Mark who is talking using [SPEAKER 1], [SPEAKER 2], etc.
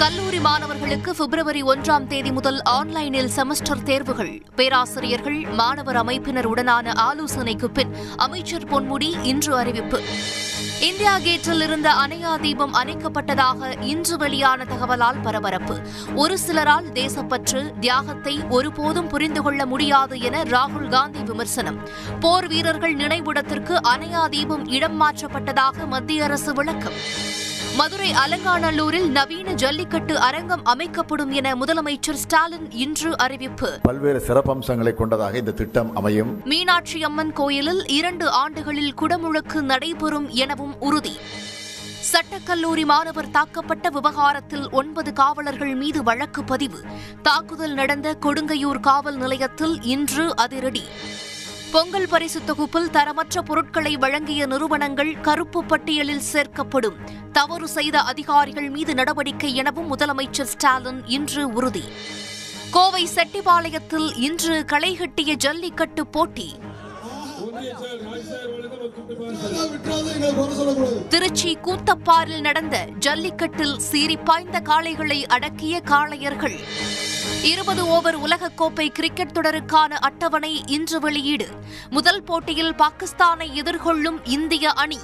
[SPEAKER 1] கல்லூரி மாணவர்களுக்கு பிப்ரவரி ஒன்றாம் தேதி முதல் ஆன்லைனில் செமஸ்டர் தேர்வுகள். பேராசிரியர்கள் மாணவர் அமைப்பினருடனான ஆலோசனைக்கு பின் அமைச்சர் பொன்முடி இன்று அறிவிப்பு. இந்தியா கேட்டில் இருந்த அணையா தீபம் அணைக்கப்பட்டதாக இன்று வெளியான தகவலால் பரபரப்பு. ஒரு சிலரால் தேசப்பற்று தியாகத்தை ஒருபோதும் புரிந்து கொள்ள முடியாது என ராகுல் காந்தி விமர்சனம். போர் வீரர்கள் நினைவிடத்திற்கு அணையா தீபம் இடம் மாற்றப்பட்டதாக மத்திய அரசு விளக்கம். மதுரை அலங்காநல்லூரில் நவீன ஜல்லிக்கட்டு அரங்கம் அமைக்கப்படும் என முதலமைச்சர் ஸ்டாலின் இன்று அறிவிப்பு.
[SPEAKER 2] பல்வேறு சிறப்பம்சங்களை கொண்டதாக இந்த திட்டம் அமையும்.
[SPEAKER 1] மீனாட்சி அம்மன் கோயிலில் இரண்டு ஆண்டுகளில் குடமுழுக்கு நடைபெறும் எனவும் உறுதி. சட்டக்கல்லூரி மாணவர் தாக்கப்பட்ட விவகாரத்தில் ஒன்பது காவலர்கள் மீது வழக்கு பதிவு. தாக்குதல் நடந்த கொடுங்கையூர் காவல் நிலையத்தில் இன்று அதிரடி. பொங்கல் பரிசு தொகுப்பில் தரமற்ற பொருட்களை வழங்கிய நிறுவனங்கள் கருப்பு பட்டியலில் சேர்க்கப்படும். தவறு செய்த அதிகாரிகள் மீது நடவடிக்கை எனவும் முதலமைச்சர் ஸ்டாலின் இன்று உறுதி. கோவை செட்டிபாளையத்தில் இன்று களைகட்டிய ஜல்லிக்கட்டு போட்டி. திருச்சி கூத்தப்பாரில் நடந்த ஜல்லிக்கட்டில் சீறிப்பாய்ந்த காளைகளை அடக்கிய காளையர்கள். இருபது ஓவர் உலகக்கோப்பை கிரிக்கெட் தொடருக்கான அட்டவணை இன்று வெளியீடு. முதல் போட்டியில் பாகிஸ்தானை எதிர்கொள்ளும் இந்திய அணி.